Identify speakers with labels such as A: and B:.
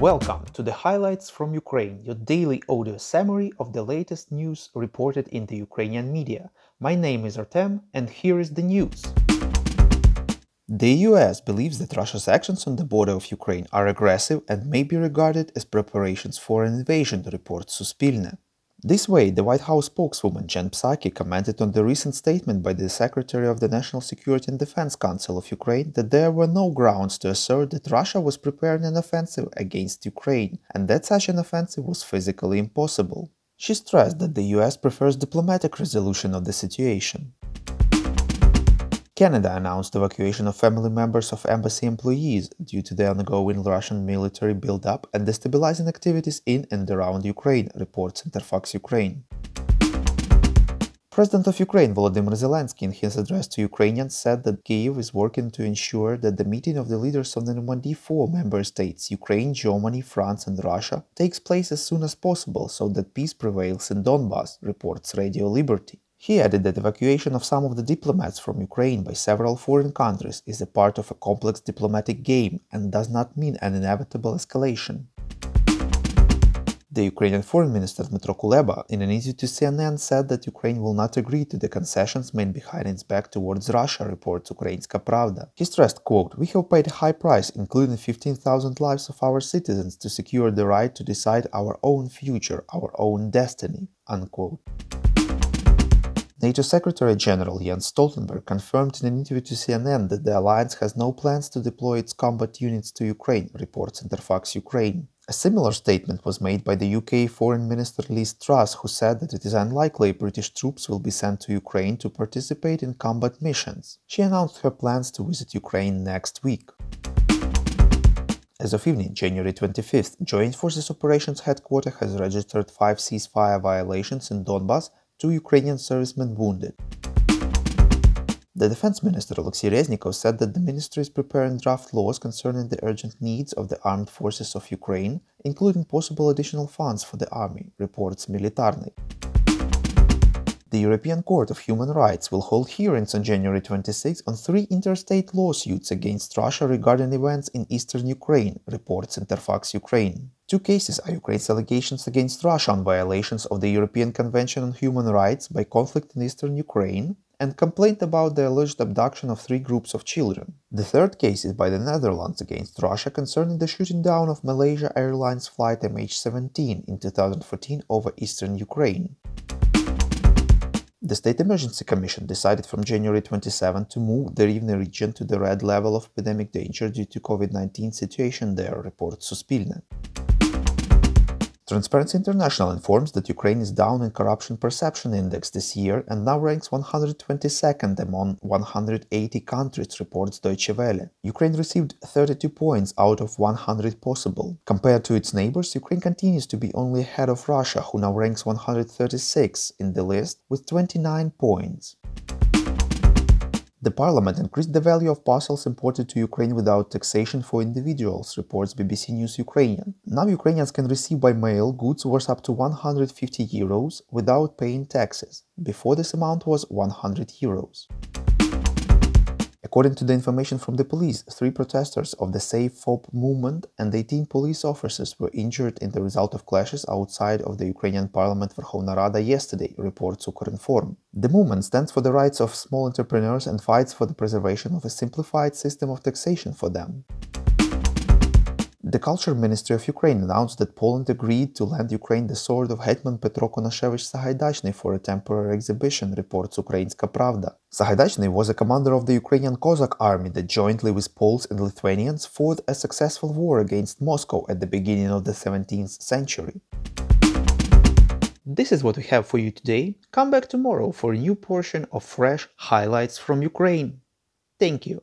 A: Welcome to the highlights from Ukraine, your daily audio summary of the latest news reported in the Ukrainian media. My name is Artem, and here is the news. The US believes that Russia's actions on the border of Ukraine are aggressive and may be regarded as preparations for an invasion, reports Suspilne. This way, the White House spokeswoman Jen Psaki commented on the recent statement by the Secretary of the National Security and Defense Council of Ukraine that there were no grounds to assert that Russia was preparing an offensive against Ukraine and that such an offensive was physically impossible. She stressed that the US prefers diplomatic resolution of the situation. Canada announced evacuation of family members of embassy employees due to the ongoing Russian military buildup and destabilizing activities in and around Ukraine, reports Interfax Ukraine. President of Ukraine Volodymyr Zelensky in his address to Ukrainians said that Kyiv is working to ensure that the meeting of the leaders of the Normandy 4 member states Ukraine, Germany, France and Russia takes place as soon as possible so that peace prevails in Donbass, reports Radio Liberty. He added that evacuation of some of the diplomats from Ukraine by several foreign countries is a part of a complex diplomatic game and does not mean an inevitable escalation. The Ukrainian Foreign Minister Dmytro Kuleba, in an interview to CNN, said that Ukraine will not agree to the concessions made behind its back towards Russia, reports Ukrainska Pravda. He stressed, quote, We have paid a high price, including 15,000 lives of our citizens, to secure the right to decide our own future, our own destiny, unquote. NATO Secretary General Jens Stoltenberg confirmed in an interview to CNN that the alliance has no plans to deploy its combat units to Ukraine, reports Interfax Ukraine. A similar statement was made by the UK Foreign Minister Liz Truss, who said that it is unlikely British troops will be sent to Ukraine to participate in combat missions. She announced her plans to visit Ukraine next week. As of evening, January 25th, Joint Forces Operations Headquarters has registered five ceasefire violations in Donbass two Ukrainian servicemen wounded. The defense minister Alexei Reznikov said that the ministry is preparing draft laws concerning the urgent needs of the armed forces of Ukraine, including possible additional funds for the army, reports Militarny. The European Court of Human Rights will hold hearings on January 26 on three interstate lawsuits against Russia regarding events in eastern Ukraine, reports Interfax Ukraine. Two cases are Ukraine's allegations against Russia on violations of the European Convention on Human Rights by conflict in eastern Ukraine and complaint about the alleged abduction of three groups of children. The third case is by the Netherlands against Russia concerning the shooting down of Malaysia Airlines flight MH17 in 2014 over eastern Ukraine. The State Emergency Commission decided from January 27 to move the Rivne region to the red level of epidemic danger due to COVID-19 situation there, reports Suspilne. Transparency International informs that Ukraine is down in Corruption Perception Index this year and now ranks 122nd among 180 countries, reports Deutsche Welle. Ukraine received 32 points out of 100 possible. Compared to its neighbors, Ukraine continues to be only ahead of Russia, who now ranks 136 in the list with 29 points. The parliament increased the value of parcels imported to Ukraine without taxation for individuals, reports BBC News Ukrainian. Now Ukrainians can receive by mail goods worth up to 150 euros without paying taxes. Before this amount was 100 euros. According to the information from the police, three protesters of the Save FOP movement and 18 police officers were injured in the result of clashes outside of the Ukrainian parliament Verkhovna Rada yesterday, reports Ukrinform. The movement stands for the rights of small entrepreneurs and fights for the preservation of a simplified system of taxation for them. The Culture Ministry of Ukraine announced that Poland agreed to lend Ukraine the sword of Hetman Petro Konashevich Sahaidachny for a temporary exhibition, reports Ukrainska Pravda. Sahaidachny was a commander of the Ukrainian Cossack army that jointly with Poles and Lithuanians fought a successful war against Moscow at the beginning of the 17th century. This is what we have for you today. Come back tomorrow for a new portion of fresh highlights from Ukraine. Thank you.